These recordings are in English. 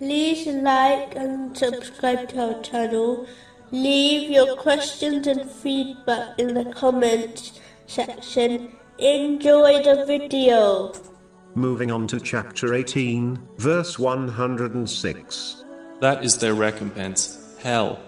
like and subscribe to our channel. Leave your questions and feedback in the comments section. Enjoy the video. Moving on to chapter 18, verse 106. That is their recompense, hell,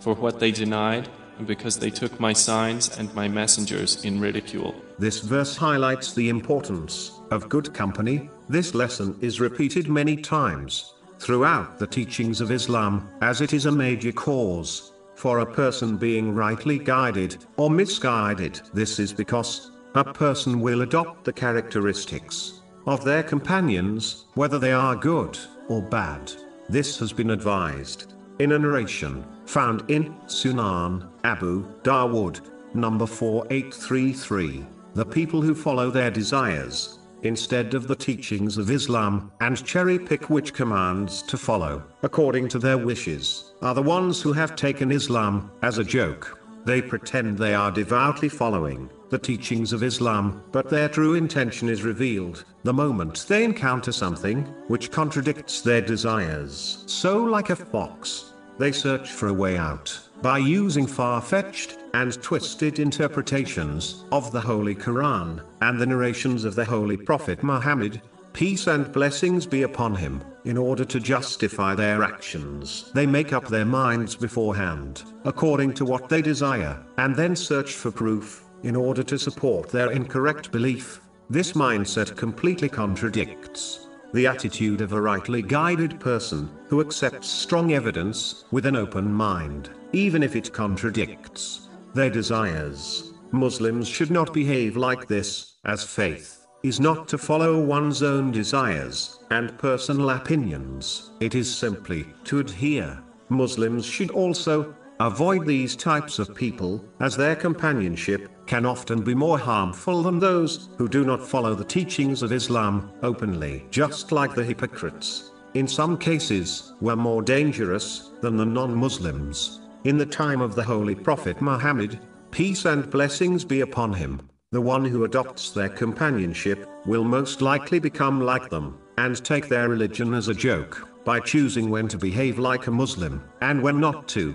for what they denied, and because they took my signs and my messengers in ridicule. This verse highlights the importance of good company. This lesson is repeated many times throughout the teachings of Islam, as it is a major cause for a person being rightly guided or misguided. This is because a person will adopt the characteristics of their companions, whether they are good or bad. This has been advised in a narration found in Sunan Abu Dawood, number 4833. The people who follow their desires instead of the teachings of Islam, and cherry pick which commands to follow, according to their wishes, are the ones who have taken Islam as a joke. They pretend they are devoutly following the teachings of Islam, but their true intention is revealed the moment they encounter something which contradicts their desires. So, like a fox, they search for a way out by using far-fetched and twisted interpretations of the Holy Quran and the narrations of the Holy Prophet Muhammad, peace and blessings be upon him, in order to justify their actions. They make up their minds beforehand, according to what they desire, and then search for proof, in order to support their incorrect belief. This mindset completely contradicts the attitude of a rightly guided person, who accepts strong evidence, with an open mind, even if it contradicts their desires. Muslims should not behave like this, as faith is not to follow one's own desires and personal opinions. It is simply to adhere. Muslims should also avoid these types of people, as their companionship can often be more harmful than those who do not follow the teachings of Islam openly. Just like the hypocrites, in some cases, were more dangerous than the non-Muslims. In the time of the Holy Prophet Muhammad, peace and blessings be upon him, the one who adopts their companionship, will most likely become like them, and take their religion as a joke, by choosing when to behave like a Muslim, and when not to.